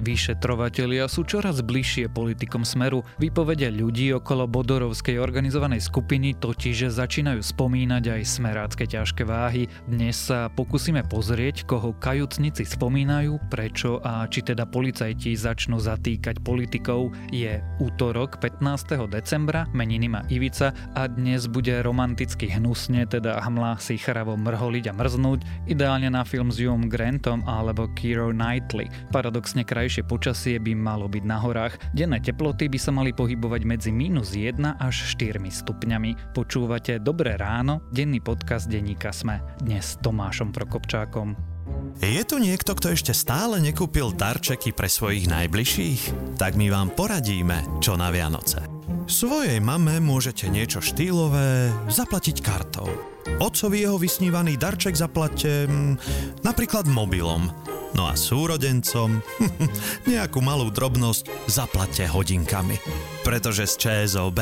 Vyšetrovatelia sú čoraz bližšie politikom smeru. Vypovede ľudí okolo Bodorovskej organizovanej skupiny totiž začínajú spomínať aj smerácké ťažké váhy. Dnes sa pokúsime pozrieť, koho kajúcnici spomínajú, prečo a či teda policajti začnú zatýkať politikov. Je útorok 15. decembra, meniny má Ivica a dnes bude romanticky hnusne, teda hmlá si chravo mrholiť a mrznúť, ideálne na film s Hugh Grantom alebo Kiro Knightley. Paradoxne kraj Terajšie počasie by malo byť na horách. Denné teploty by sa mali pohybovať medzi minus 1 až 4 stupňami. Počúvate Dobré ráno, denný podcast denníka Sme. Dnes s Tomášom Prokopčákom. Je tu niekto, kto ešte stále nekúpil darčeky pre svojich najbližších? Tak my vám poradíme, čo na Vianoce. Svojej mame môžete niečo štýlové zaplatiť kartou. Otcovi jeho vysnívaný darček zaplate hm, napríklad mobilom. No a súrodencom nejakú malú drobnosť zaplate hodinkami. Pretože z ČSOB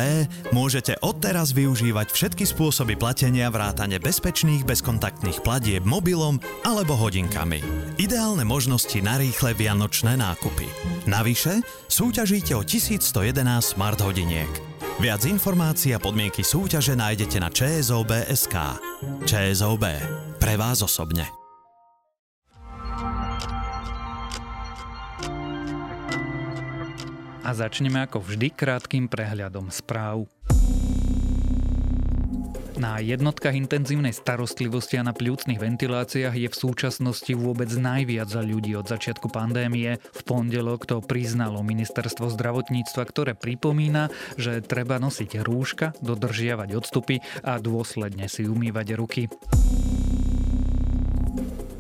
môžete odteraz využívať všetky spôsoby platenia vrátane bezpečných bezkontaktných platieb mobilom alebo hodinkami. Ideálne možnosti na rýchle vianočné nákupy. Navyše súťažíte o 1111 smart hodiniek. Viac informácií a podmienky súťaže nájdete na ČSOB.sk. ČSOB. Pre vás osobne. A začneme ako vždy krátkým prehľadom správ. Na jednotkách intenzívnej starostlivosti a na pľúcnych ventiláciách je v súčasnosti vôbec najviac ľudí od začiatku pandémie. V pondelok to priznalo ministerstvo zdravotníctva, ktoré pripomína, že treba nosiť rúška, dodržiavať odstupy a dôsledne si umývať ruky.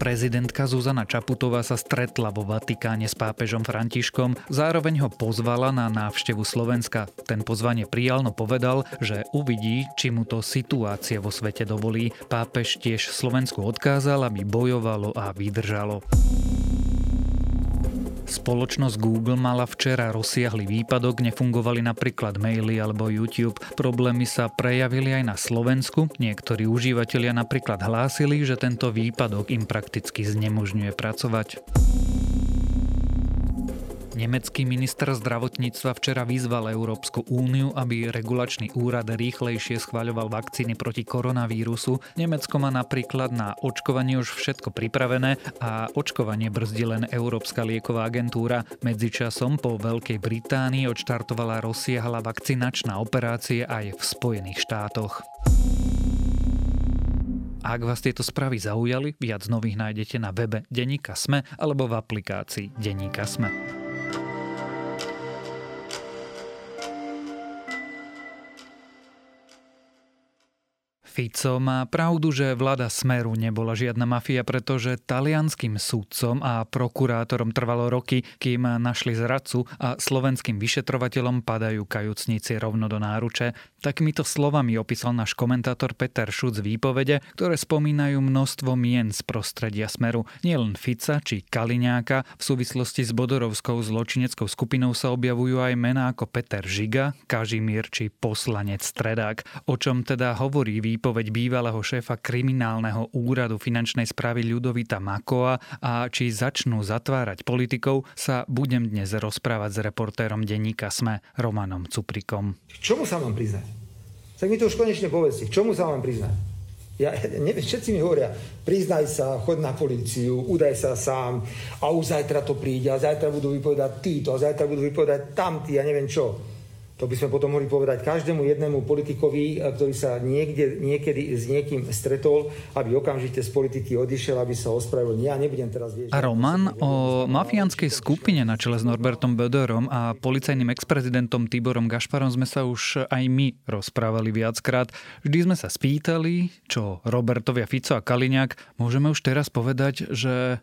Prezidentka Zuzana Čaputová sa stretla vo Vatikáne s pápežom Františkom, zároveň ho pozvala na návštevu Slovenska. Ten pozvanie prijal, no povedal, že uvidí, či mu to situácia vo svete dovolí. Pápež tiež Slovensku odkázal, aby bojovalo a vydržalo. Spoločnosť Google mala včera rozsiahly výpadok, nefungovali napríklad maily alebo YouTube. Problémy sa prejavili aj na Slovensku. Niektorí užívateľia napríklad hlásili, že tento výpadok im prakticky znemožňuje pracovať. Nemecký minister zdravotníctva včera vyzval Európsku úniu, aby regulačný úrad rýchlejšie schváľoval vakcíny proti koronavírusu. Nemecko má napríklad na očkovanie už všetko pripravené a očkovanie brzdí len Európska lieková agentúra. Medzičasom po Veľkej Británii odštartovala rozsiahla vakcinačná operácia aj v Spojených štátoch. Ak vás tieto správy zaujali, viac nových nájdete na webe Deníka Sme alebo v aplikácii Deníka Sme. Fico má pravdu, že vláda Smeru nebola žiadna mafia, pretože talianským súdcom a prokurátorom trvalo roky, kým našli zradcu a slovenským vyšetrovateľom padajú kajúcnici rovno do náruče. Takýmito slovami opísal náš komentátor Peter Šuc výpovede, ktoré spomínajú množstvo mien z prostredia Smeru. Nielen Fica či Kaliňáka, v súvislosti s Bodorovskou zločineckou skupinou sa objavujú aj mená ako Peter Žiga, Kažimír či poslanec Stredák. O čom teda hovorí výpoveď bývalého šéfa kriminálneho úradu finančnej správy Ľudovita Makoa a či začnú zatvárať politikov, sa budem dnes rozprávať s reportérom denníka SME Romanom Cuprikom. K čomu sa mám priznať? Tak mi to už konečne povedzte, k čomu sa mám priznať? Ja, neviem, všetci mi hovoria, priznaj sa, chod na políciu, udaj sa sám a už zajtra to príde a zajtra budú vypovedať títo a zajtra budú vypovedať tamtí a neviem čo. To by sme potom mohli povedať každému jednému politikovi, e, ktorý sa niekde, niekedy s niekým stretol, aby okamžite z politiky odišiel, aby sa ospravedlnil. Ja nebudem teraz vieť. A Roman o mafiánskej skupine na čele s Norbertom Böderom a policajným ex-prezidentom Tiborom Gašparom sme sa už aj my rozprávali viackrát. Vždy sme sa spýtali, čo Robertovia Fico a Kaliňák. Môžeme už teraz povedať, že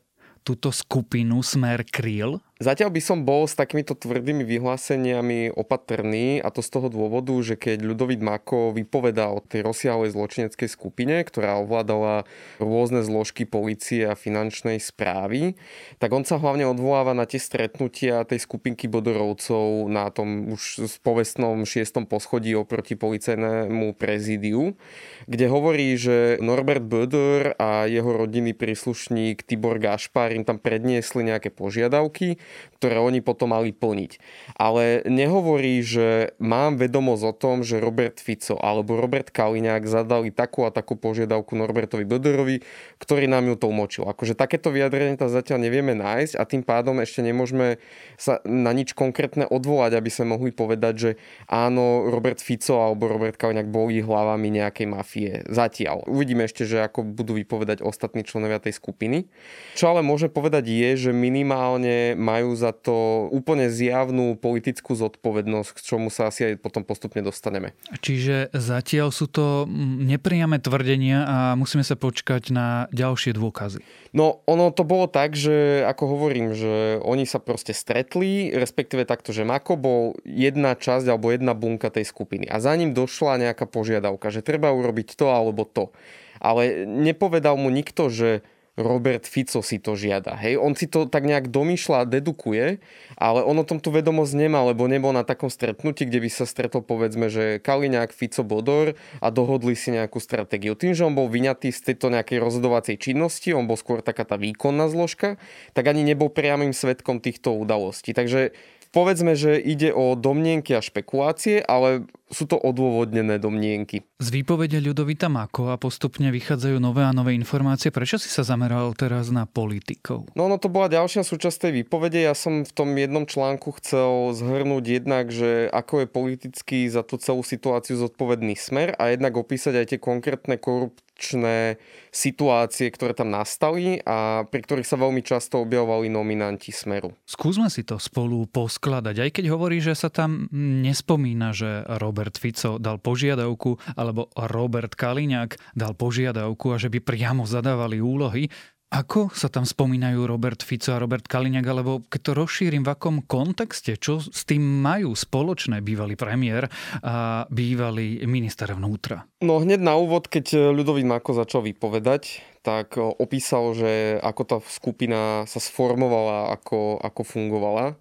túto skupinu Smer kryl Zatiaľ by som bol s takýmito tvrdými vyhláseniami opatrný a to z toho dôvodu, že keď Ľudovít Mako vypovedá o tej rozsiahlej zločineckej skupine, ktorá ovládala rôzne zložky policie a finančnej správy, tak on sa hlavne odvoláva na tie stretnutia tej skupinky bodorovcov na tom už povestnom šiestom poschodí oproti policajnému prezídiu, kde hovorí, že Norbert Böder a jeho rodinný príslušník Tibor Gašpar im tam predniesli nejaké požiadavky ktoré oni potom mali plniť. Ale nehovorí, že mám vedomosť o tom, že Robert Fico alebo Robert Kaliňák zadali takú a takú požiadavku Norbertovi Bodorovi, ktorý nám ju tlmočil. Akože takéto vyjadrenie tam zatiaľ nevieme nájsť a tým pádom ešte nemôžeme sa na nič konkrétne odvolať, aby sme mohli povedať, že áno, Robert Fico alebo Robert Kaliňák boli hlavami nejakej mafie. Zatiaľ. Uvidíme ešte, že ako budú vypovedať ostatní členovia tej skupiny. Čo ale môže povedať je, že minimálne majú za to úplne zjavnú politickú zodpovednosť, k čomu sa asi aj potom postupne dostaneme. Čiže zatiaľ sú to nepriame tvrdenia a musíme sa počkať na ďalšie dôkazy. No, ono to bolo tak, že ako hovorím, že oni sa proste stretli, respektíve takto, že Mako bol jedna časť alebo jedna bunka tej skupiny a za ním došla nejaká požiadavka, že treba urobiť to alebo to. Ale nepovedal mu nikto, že Robert Fico si to žiada. Hej, on si to tak nejak domýšľa a dedukuje, ale on o tom tú vedomosť nemá, lebo nebol na takom stretnutí, kde by sa stretol povedzme, že Kaliňák, Fico, Bodor a dohodli si nejakú stratégiu. Tým, že on bol vyňatý z tejto nejakej rozhodovacej činnosti, on bol skôr taká tá výkonná zložka, tak ani nebol priamým svetkom týchto udalostí. Takže povedzme, že ide o domnienky a špekulácie, ale sú to odôvodnené domnienky. Z výpovede Ľudovita Makova postupne vychádzajú nové a nové informácie. Prečo si sa zameral teraz na politikov? No, no to bola ďalšia súčasť tej výpovede. Ja som v tom jednom článku chcel zhrnúť jednak, že ako je politicky za tú celú situáciu zodpovedný smer a jednak opísať aj tie konkrétne korup- korupčné situácie, ktoré tam nastali a pri ktorých sa veľmi často objavovali nominanti Smeru. Skúsme si to spolu poskladať, aj keď hovorí, že sa tam nespomína, že Robert Fico dal požiadavku alebo Robert Kaliňák dal požiadavku a že by priamo zadávali úlohy. Ako sa tam spomínajú Robert Fico a Robert Kaliňák, alebo keď to rozšírim, v akom kontexte, čo s tým majú spoločné bývalý premiér a bývalý minister vnútra? No hneď na úvod, keď Ľudový Mako začal vypovedať, tak opísal, že ako tá skupina sa sformovala, ako, ako fungovala.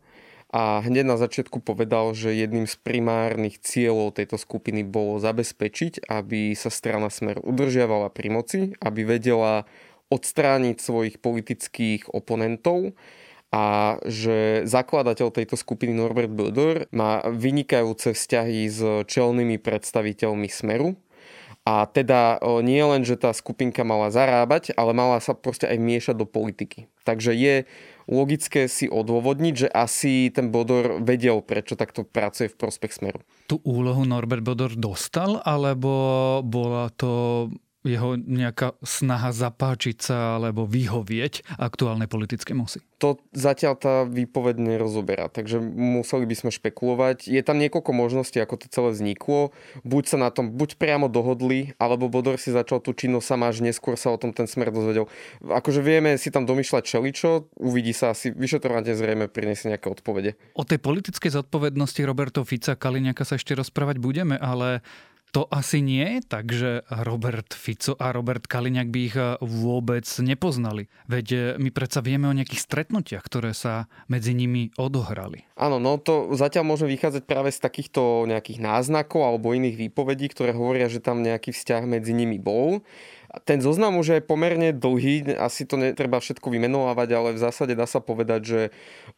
A hneď na začiatku povedal, že jedným z primárnych cieľov tejto skupiny bolo zabezpečiť, aby sa strana Smer udržiavala pri moci, aby vedela odstrániť svojich politických oponentov a že zakladateľ tejto skupiny Norbert Böder má vynikajúce vzťahy s čelnými predstaviteľmi Smeru. A teda nie len, že tá skupinka mala zarábať, ale mala sa proste aj miešať do politiky. Takže je logické si odôvodniť, že asi ten Bodor vedel, prečo takto pracuje v prospech Smeru. Tú úlohu Norbert Bodor dostal, alebo bola to jeho nejaká snaha zapáčiť sa alebo vyhovieť aktuálnej politické moci? To zatiaľ tá výpoveď nerozoberá, takže museli by sme špekulovať. Je tam niekoľko možností, ako to celé vzniklo. Buď sa na tom buď priamo dohodli, alebo Bodor si začal tú činnosť sama, až neskôr sa o tom ten smer dozvedel. Akože vieme si tam domýšľať čeličo, uvidí sa asi, vyšetrovanie zrejme priniesie nejaké odpovede. O tej politickej zodpovednosti Roberto Fica Kaliňaka sa ešte rozprávať budeme, ale to asi nie je tak, že Robert Fico a Robert Kaliňák by ich eh, vôbec nepoznali. Veď eh, my predsa vieme o nejakých stretnutiach, ktoré sa medzi nimi odohrali. Áno, no to zatiaľ môže vychádzať práve z takýchto nejakých náznakov alebo iných výpovedí, ktoré hovoria, že tam nejaký vzťah medzi nimi bol. Ten zoznam už je pomerne dlhý, asi to netreba všetko vymenovávať, ale v zásade dá sa povedať, že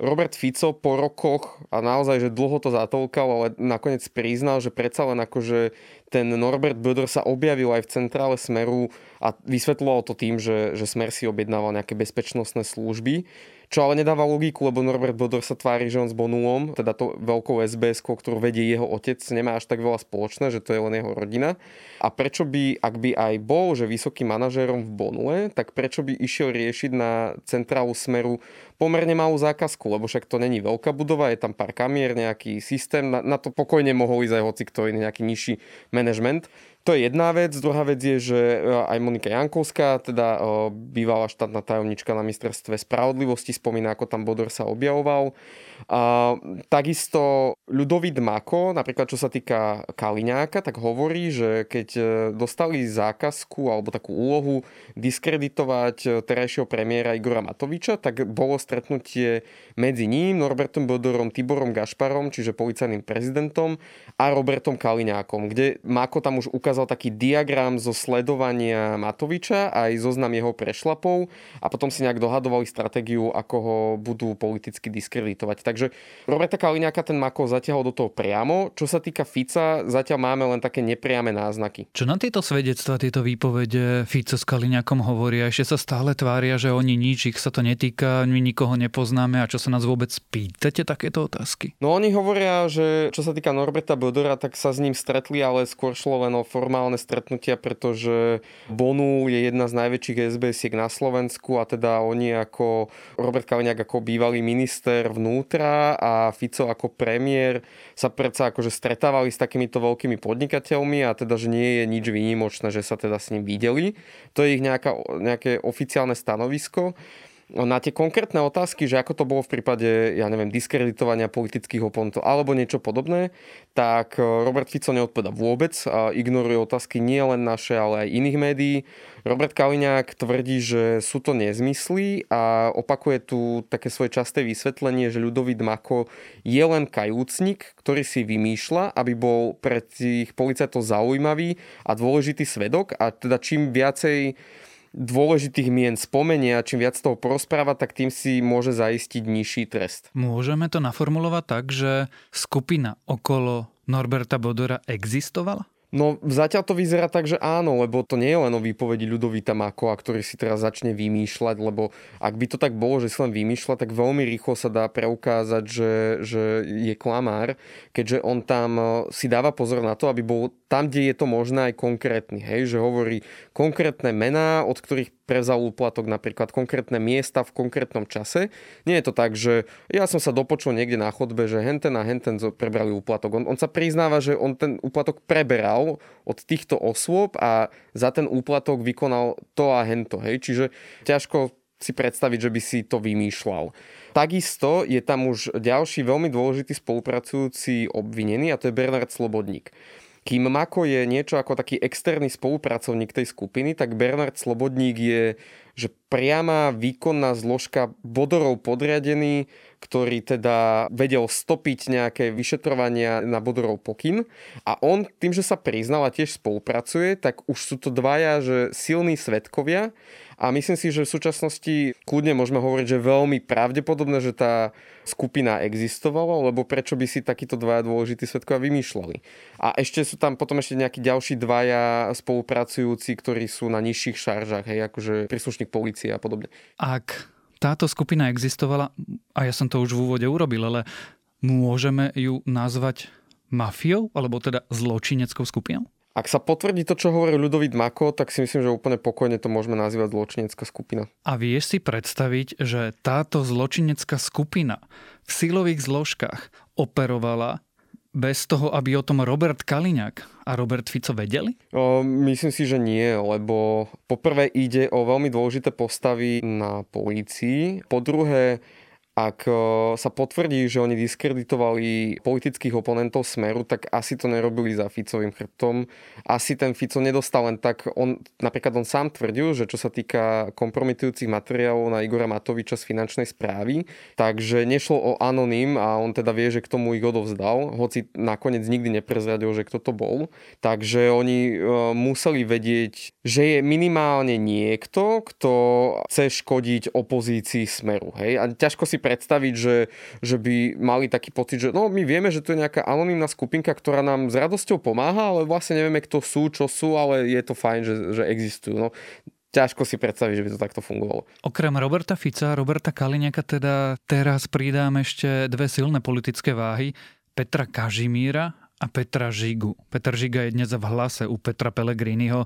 Robert Fico po rokoch a naozaj, že dlho to zatolkal, ale nakoniec priznal, že predsa len akože ten Norbert Böder sa objavil aj v centrále Smeru a vysvetloval to tým, že, že Smer si objednával nejaké bezpečnostné služby. Čo ale nedáva logiku, lebo Norbert Bodor sa tvári, že on s Bonulom, teda to veľkou SBS, ktorú vedie jeho otec, nemá až tak veľa spoločné, že to je len jeho rodina. A prečo by, ak by aj bol, že vysoký manažérom v Bonule, tak prečo by išiel riešiť na centrálu Smeru pomerne malú zákazku, lebo však to není veľká budova, je tam pár kamier, nejaký systém, na, na to pokojne mohol ísť aj hoci kto iný, nejaký nižší manažment. To je jedna vec. Druhá vec je, že e, aj Monika Jankovská, teda e, bývalá štátna tajomnička na ministerstve spravodlivosti, spomína, ako tam Bodor sa objavoval. A takisto Ľudovít Mako, napríklad čo sa týka Kaliňáka, tak hovorí, že keď e, dostali zákazku alebo takú úlohu diskreditovať terajšieho premiéra Igora Matoviča, tak bolo stretnutie medzi ním, Norbertom Bodorom, Tiborom Gašparom, čiže policajným prezidentom a Robertom Kaliňákom, kde Mako tam už ukázal taký diagram zo sledovania Matoviča aj zoznam jeho prešlapov a potom si nejak dohadovali stratégiu, ako ho budú politicky diskreditovať. Takže Roberta Kaliňáka ten Mako zatiaľ do toho priamo. Čo sa týka Fica, zatiaľ máme len také nepriame náznaky. Čo na tieto svedectva, tieto výpovede Fico s Kaliňákom hovoria? Ešte sa stále tvária, že oni nič, ich sa to netýka, my nikoho nepoznáme a čo sa nás vôbec pýtate takéto otázky? No oni hovoria, že čo sa týka Norberta Bodora, tak sa s ním stretli, ale skôr šlo len o formálne stretnutia, pretože Bonu je jedna z najväčších SBS-iek na Slovensku a teda oni ako Robert Kaliňák ako bývalý minister vnútra a Fico ako premiér sa predsa akože stretávali s takýmito veľkými podnikateľmi a teda, že nie je nič výnimočné, že sa teda s ním videli. To je ich nejaká, nejaké oficiálne stanovisko. No, na tie konkrétne otázky, že ako to bolo v prípade, ja neviem, diskreditovania politických oponentov alebo niečo podobné, tak e, Robert Fico neodpoveda vôbec a ignoruje otázky nie len naše, ale aj iných médií. Robert Kaliňák tvrdí, že sú to nezmysly a opakuje tu také svoje časté vysvetlenie, že ľudový Dmako je len kajúcnik, ktorý si vymýšľa, aby bol pre tých policajtov zaujímavý a dôležitý svedok a teda čím viacej dôležitých mien spomenie a čím viac toho porozpráva, tak tým si môže zaistiť nižší trest. Môžeme to naformulovať tak, že skupina okolo Norberta Bodora existovala? No zatiaľ to vyzerá tak, že áno, lebo to nie je len o výpovedi Ľudovita Makova, ktorý si teraz začne vymýšľať, lebo ak by to tak bolo, že si len vymýšľa, tak veľmi rýchlo sa dá preukázať, že, že je klamár, keďže on tam eh, si dáva pozor na to, aby bol tam, kde je to možné aj konkrétny, hej, že hovorí konkrétne mená, od ktorých prevzal úplatok napríklad konkrétne miesta v konkrétnom čase. Nie je to tak, že ja som sa dopočul niekde na chodbe, že henten a henten prebrali úplatok. On, on sa priznáva, že on ten úplatok preberal od týchto osôb a za ten úplatok vykonal to a hento. Hej. Čiže ťažko si predstaviť, že by si to vymýšľal. Takisto je tam už ďalší veľmi dôležitý spolupracujúci obvinený a to je Bernard Slobodník. Kým Mako je niečo ako taký externý spolupracovník tej skupiny, tak Bernard Slobodník je že priama výkonná zložka Bodorov podriadený, ktorý teda vedel stopiť nejaké vyšetrovania na Bodorov pokyn. A on tým, že sa priznal a tiež spolupracuje, tak už sú to dvaja že silní svetkovia, a myslím si, že v súčasnosti kľudne môžeme hovoriť, že veľmi pravdepodobné, že tá skupina existovala, lebo prečo by si takíto dvaja dôležití svetkovia vymýšľali. A ešte sú tam potom ešte nejakí ďalší dvaja spolupracujúci, ktorí sú na nižších šaržách, hej, akože príslušník policie a podobne. Ak táto skupina existovala, a ja som to už v úvode urobil, ale môžeme ju nazvať mafiou, alebo teda zločineckou skupinou? Ak sa potvrdí to, čo hovorí Ľudovít Mako, tak si myslím, že úplne pokojne to môžeme nazývať zločinecká skupina. A vieš si predstaviť, že táto zločinecká skupina v silových zložkách operovala bez toho, aby o tom Robert Kaliňák a Robert Fico vedeli? O, myslím si, že nie, lebo poprvé ide o veľmi dôležité postavy na polícii. Po druhé, ak sa potvrdí, že oni diskreditovali politických oponentov Smeru, tak asi to nerobili za Ficovým chrbtom. Asi ten Fico nedostal len tak, on, napríklad on sám tvrdil, že čo sa týka kompromitujúcich materiálov na Igora Matoviča z finančnej správy, takže nešlo o anonym a on teda vie, že k tomu ich odovzdal, hoci nakoniec nikdy neprezradil, že kto to bol. Takže oni museli vedieť, že je minimálne niekto, kto chce škodiť opozícii Smeru. Hej? A ťažko si predstaviť, že, že by mali taký pocit, že no my vieme, že to je nejaká anonimná skupinka, ktorá nám s radosťou pomáha, ale vlastne nevieme, kto sú, čo sú, ale je to fajn, že, že existujú. No, ťažko si predstaviť, že by to takto fungovalo. Okrem Roberta Fica Roberta Kaliňaka teda teraz pridám ešte dve silné politické váhy. Petra Kažimíra a Petra Žigu. Petr Žiga je dnes v hlase u Petra Pellegriniho.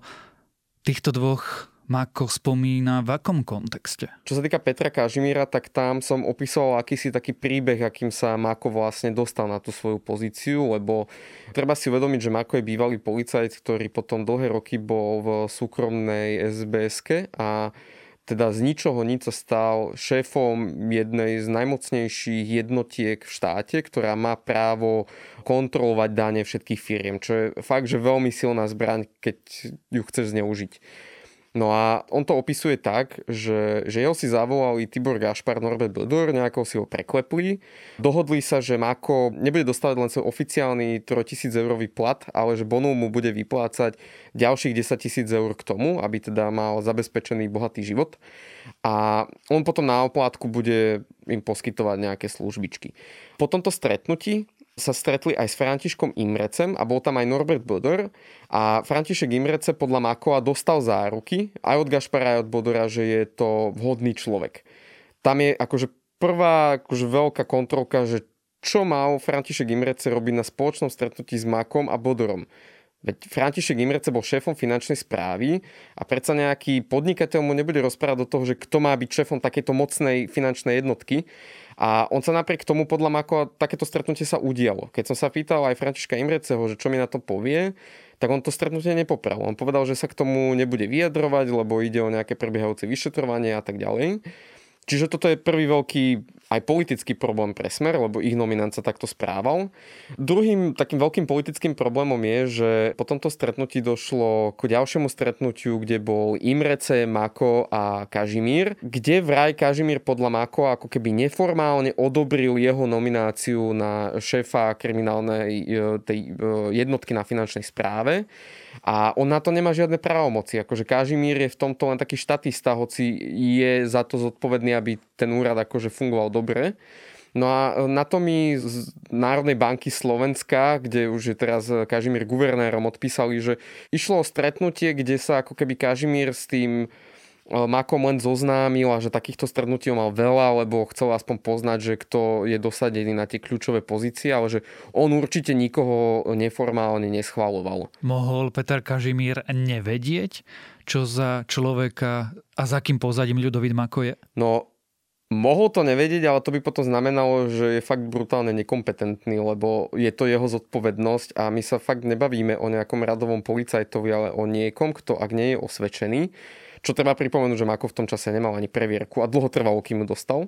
Týchto dvoch Mako spomína v akom kontexte? Čo sa týka Petra Kažimíra, tak tam som opísal akýsi taký príbeh, akým sa Mako vlastne dostal na tú svoju pozíciu, lebo treba si uvedomiť, že Mako je bývalý policajt, ktorý potom dlhé roky bol v súkromnej sbs a teda z ničoho nič sa stal šéfom jednej z najmocnejších jednotiek v štáte, ktorá má právo kontrolovať dane všetkých firiem, čo je fakt, že veľmi silná zbraň, keď ju chceš zneužiť. No a on to opisuje tak, že, že jeho si zavolali Tibor Gašpar, Norbert Bldur, nejako si ho preklepli. Dohodli sa, že Mako nebude dostávať len svoj oficiálny 3000 eurový plat, ale že Bonu mu bude vyplácať ďalších 10 tisíc eur k tomu, aby teda mal zabezpečený bohatý život. A on potom na oplátku bude im poskytovať nejaké službičky. Po tomto stretnutí sa stretli aj s Františkom Imrecem a bol tam aj Norbert Bodor a František Imrece podľa Makova dostal záruky aj od Gašpara aj od Bodora, že je to vhodný človek. Tam je akože prvá akože veľká kontrolka, že čo mal František Imrece robiť na spoločnom stretnutí s Makom a Bodorom. Veď František Imrece bol šéfom finančnej správy a predsa nejaký podnikateľ mu nebude rozprávať do toho, že kto má byť šéfom takejto mocnej finančnej jednotky. A on sa napriek tomu podľa Mako takéto stretnutie sa udialo. Keď som sa pýtal aj Františka Imreceho, že čo mi na to povie, tak on to stretnutie nepopral. On povedal, že sa k tomu nebude vyjadrovať, lebo ide o nejaké prebiehajúce vyšetrovanie a tak ďalej. Čiže toto je prvý veľký aj politický problém pre Smer, lebo ich nominant sa takto správal. Druhým takým veľkým politickým problémom je, že po tomto stretnutí došlo k ďalšiemu stretnutiu, kde bol Imrece, Mako a Kažimír, kde vraj Kažimír podľa Mako ako keby neformálne odobril jeho nomináciu na šéfa kriminálnej e, tej e, jednotky na finančnej správe. A on na to nemá žiadne právomoci. Akože Kažimír je v tomto len taký štatista, hoci je za to zodpovedný, aby ten úrad akože fungoval dobre. No a na to mi z Národnej banky Slovenska, kde už je teraz Kažimír guvernérom, odpísali, že išlo o stretnutie, kde sa ako keby Kažimír s tým Makom len zoznámil a že takýchto stretnutí mal veľa, lebo chcel aspoň poznať, že kto je dosadený na tie kľúčové pozície, ale že on určite nikoho neformálne neschvaloval. Mohol Peter Kažimír nevedieť, čo za človeka a za akým pozadím Ľudovít Mako je? No, Mohol to nevedieť, ale to by potom znamenalo, že je fakt brutálne nekompetentný, lebo je to jeho zodpovednosť a my sa fakt nebavíme o nejakom radovom policajtovi, ale o niekom, kto ak nie je osvedčený, čo treba pripomenúť, že Mako v tom čase nemal ani previerku a dlho trvalo, kým ju dostal.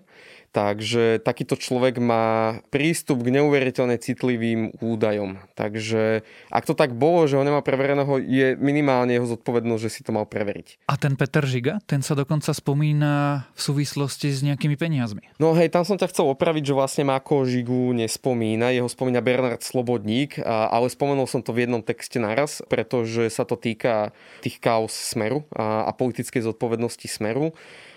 Takže takýto človek má prístup k neuveriteľne citlivým údajom. Takže ak to tak bolo, že ho nemá prevereného, je minimálne jeho zodpovednosť, že si to mal preveriť. A ten Peter Žiga, ten sa dokonca spomína v súvislosti s nejakými peniazmi. No hej, tam som ťa chcel opraviť, že vlastne Mako Žigu nespomína, jeho spomína Bernard Slobodník, ale spomenul som to v jednom texte naraz, pretože sa to týka tých kaos Smeru a, a politických politickej zodpovednosti Smeru.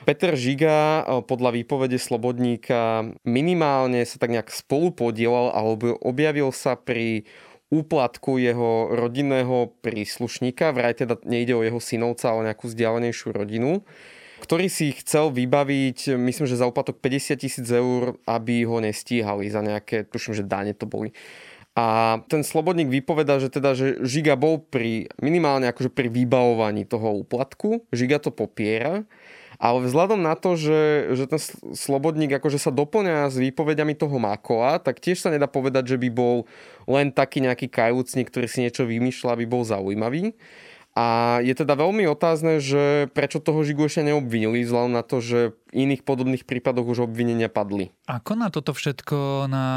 Peter Žiga podľa výpovede Slobodníka minimálne sa tak nejak spolu podielal alebo objavil sa pri úplatku jeho rodinného príslušníka, vraj teda nejde o jeho synovca, ale nejakú vzdialenejšiu rodinu ktorý si chcel vybaviť, myslím, že za úplatok 50 tisíc eur, aby ho nestíhali za nejaké, tuším, že dáne to boli. A ten slobodník vypoveda, že teda, že Žiga bol pri, minimálne akože pri vybavovaní toho úplatku, Žiga to popiera, ale vzhľadom na to, že, že ten slobodník akože sa doplňa s výpovediami toho Makoa, tak tiež sa nedá povedať, že by bol len taký nejaký kajúcnik, ktorý si niečo vymýšľa, aby bol zaujímavý. A je teda veľmi otázne, že prečo toho Žigu ešte neobvinili, vzhľadom na to, že v iných podobných prípadoch už obvinenia padli. Ako na toto všetko, na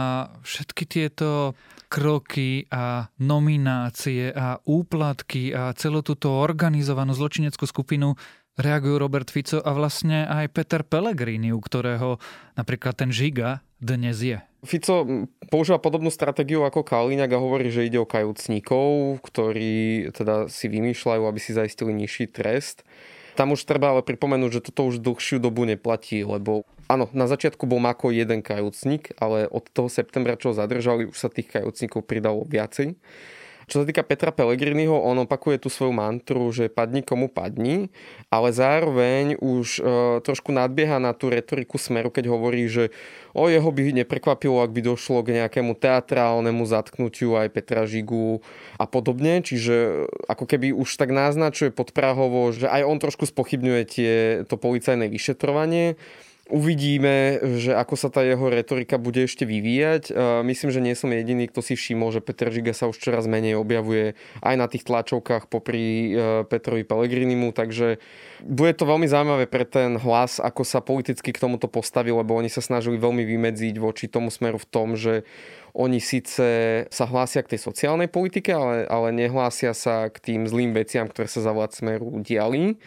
všetky tieto kroky a nominácie a úplatky a celú túto organizovanú zločineckú skupinu reagujú Robert Fico a vlastne aj Peter Pellegrini, u ktorého napríklad ten Žiga dnes je. Fico používa podobnú stratégiu ako Kaliňák a hovorí, že ide o kajúcnikov, ktorí teda si vymýšľajú, aby si zaistili nižší trest. Tam už treba ale pripomenúť, že toto už dlhšiu dobu neplatí, lebo áno, na začiatku bol Mako jeden kajúcnik, ale od toho septembra, čo ho zadržali, už sa tých kajúcnikov pridalo viacej. Čo sa týka Petra Pellegriniho, on opakuje tú svoju mantru, že padni komu padni, ale zároveň už e, trošku nadbieha na tú retoriku Smeru, keď hovorí, že o jeho by neprekvapilo, ak by došlo k nejakému teatrálnemu zatknutiu aj Petra Žigu a podobne. Čiže ako keby už tak naznačuje podprahovo, že aj on trošku spochybňuje tie, to policajné vyšetrovanie. Uvidíme, že ako sa tá jeho retorika bude ešte vyvíjať. Myslím, že nie som jediný, kto si všimol, že Peter Žiga sa už čoraz menej objavuje aj na tých tlačovkách popri e, Petrovi Pellegrinimu, takže bude to veľmi zaujímavé pre ten hlas, ako sa politicky k tomuto postaví, lebo oni sa snažili veľmi vymedziť voči tomu smeru v tom, že oni síce sa hlásia k tej sociálnej politike, ale, ale nehlásia sa k tým zlým veciam, ktoré sa za vlád smeru diali.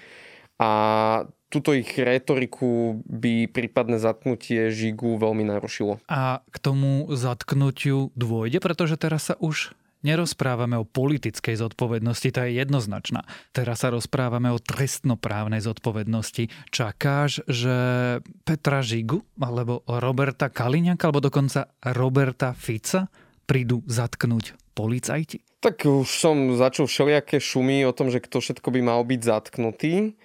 a túto ich retoriku by prípadné zatknutie Žigu veľmi narušilo. A k tomu zatknutiu dôjde, pretože teraz sa už nerozprávame o politickej zodpovednosti, tá je jednoznačná. Teraz sa rozprávame o trestnoprávnej zodpovednosti. Čakáš, že Petra Žigu alebo Roberta Kaliňaka alebo dokonca Roberta Fica prídu zatknúť policajti? Tak už som začal všelijaké šumy o tom, že kto všetko by mal byť zatknutý.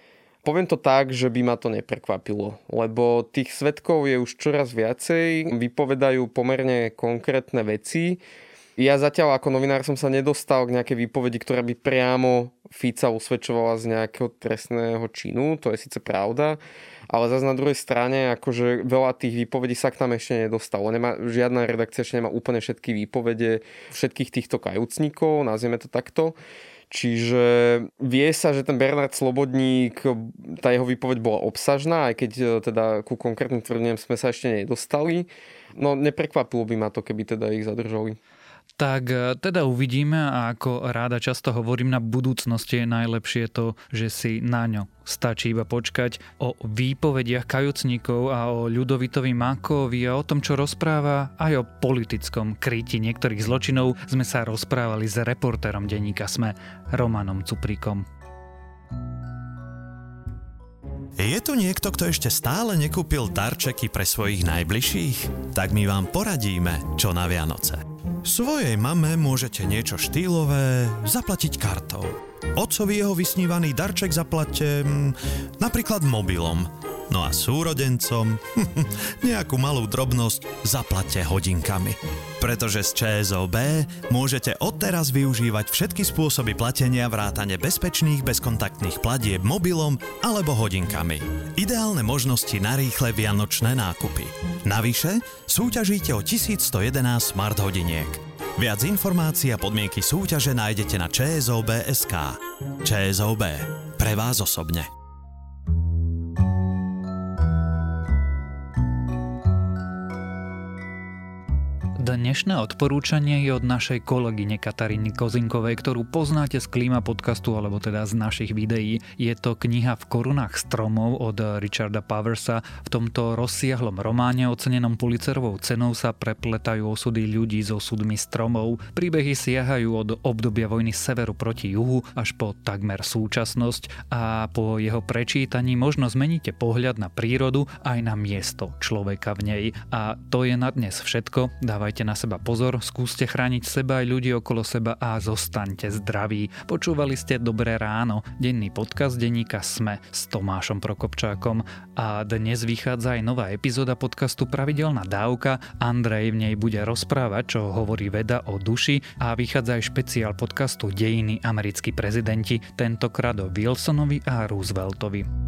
Poviem to tak, že by ma to neprekvapilo, lebo tých svetkov je už čoraz viacej, vypovedajú pomerne konkrétne veci. Ja zatiaľ ako novinár som sa nedostal k nejakej výpovedi, ktorá by priamo Fica usvedčovala z nejakého trestného činu, to je síce pravda, ale zase na druhej strane akože veľa tých výpovedí sa k nám ešte nedostalo. Nemá, žiadna redakcia ešte nemá úplne všetky výpovede všetkých týchto kajúcnikov, nazvieme to takto. Čiže vie sa, že ten Bernard Slobodník, tá jeho výpoveď bola obsažná, aj keď e, teda ku konkrétnym tvrdeniam sme sa ešte nedostali. No neprekvapilo by ma to, keby teda ich zadržali. Tak e, teda uvidíme a ako ráda často hovorím, na budúcnosti je najlepšie to, že si na ňo stačí iba počkať o výpovediach kajúcnikov a o Ľudovitovi Makovi a o tom, čo rozpráva aj o politickom kryti niektorých zločinov sme sa rozprávali s reportérom denníka Sme Romanom Cupríkom. Je tu niekto, kto ešte stále nekúpil darčeky pre svojich najbližších? Tak my vám poradíme, čo na Vianoce. Svojej mame môžete niečo štýlové zaplatiť kartou. Otcovi jeho vysnívaný darček zaplate hm, napríklad mobilom. No a súrodencom nejakú malú drobnosť zaplate hodinkami. Pretože z ČSOB môžete odteraz využívať všetky spôsoby platenia vrátane bezpečných bezkontaktných platieb mobilom alebo hodinkami. Ideálne možnosti na rýchle vianočné nákupy. Navyše súťažíte o 1111 smart hodiniek. Viac informácií a podmienky súťaže nájdete na ČSOB.sk. ČSOB. Pre vás osobne. Dnešné odporúčanie je od našej kolegyne Kataríny Kozinkovej, ktorú poznáte z Klíma podcastu alebo teda z našich videí. Je to kniha V korunách stromov od Richarda Powersa. V tomto rozsiahlom románe ocenenom Pulitzerovou cenou sa prepletajú osudy ľudí s osudmi stromov. Príbehy siahajú od obdobia vojny severu proti juhu až po takmer súčasnosť a po jeho prečítaní možno zmeníte pohľad na prírodu aj na miesto človeka v nej. A to je na dnes všetko. Dávajte na seba pozor, skúste chrániť seba aj ľudí okolo seba a zostaňte zdraví. Počúvali ste Dobré ráno, denný podcast denníka Sme s Tomášom Prokopčákom a dnes vychádza aj nová epizóda podcastu Pravidelná dávka. Andrej v nej bude rozprávať, čo hovorí veda o duši a vychádza aj špeciál podcastu Dejiny americkí prezidenti, tentokrát o Wilsonovi a Rooseveltovi.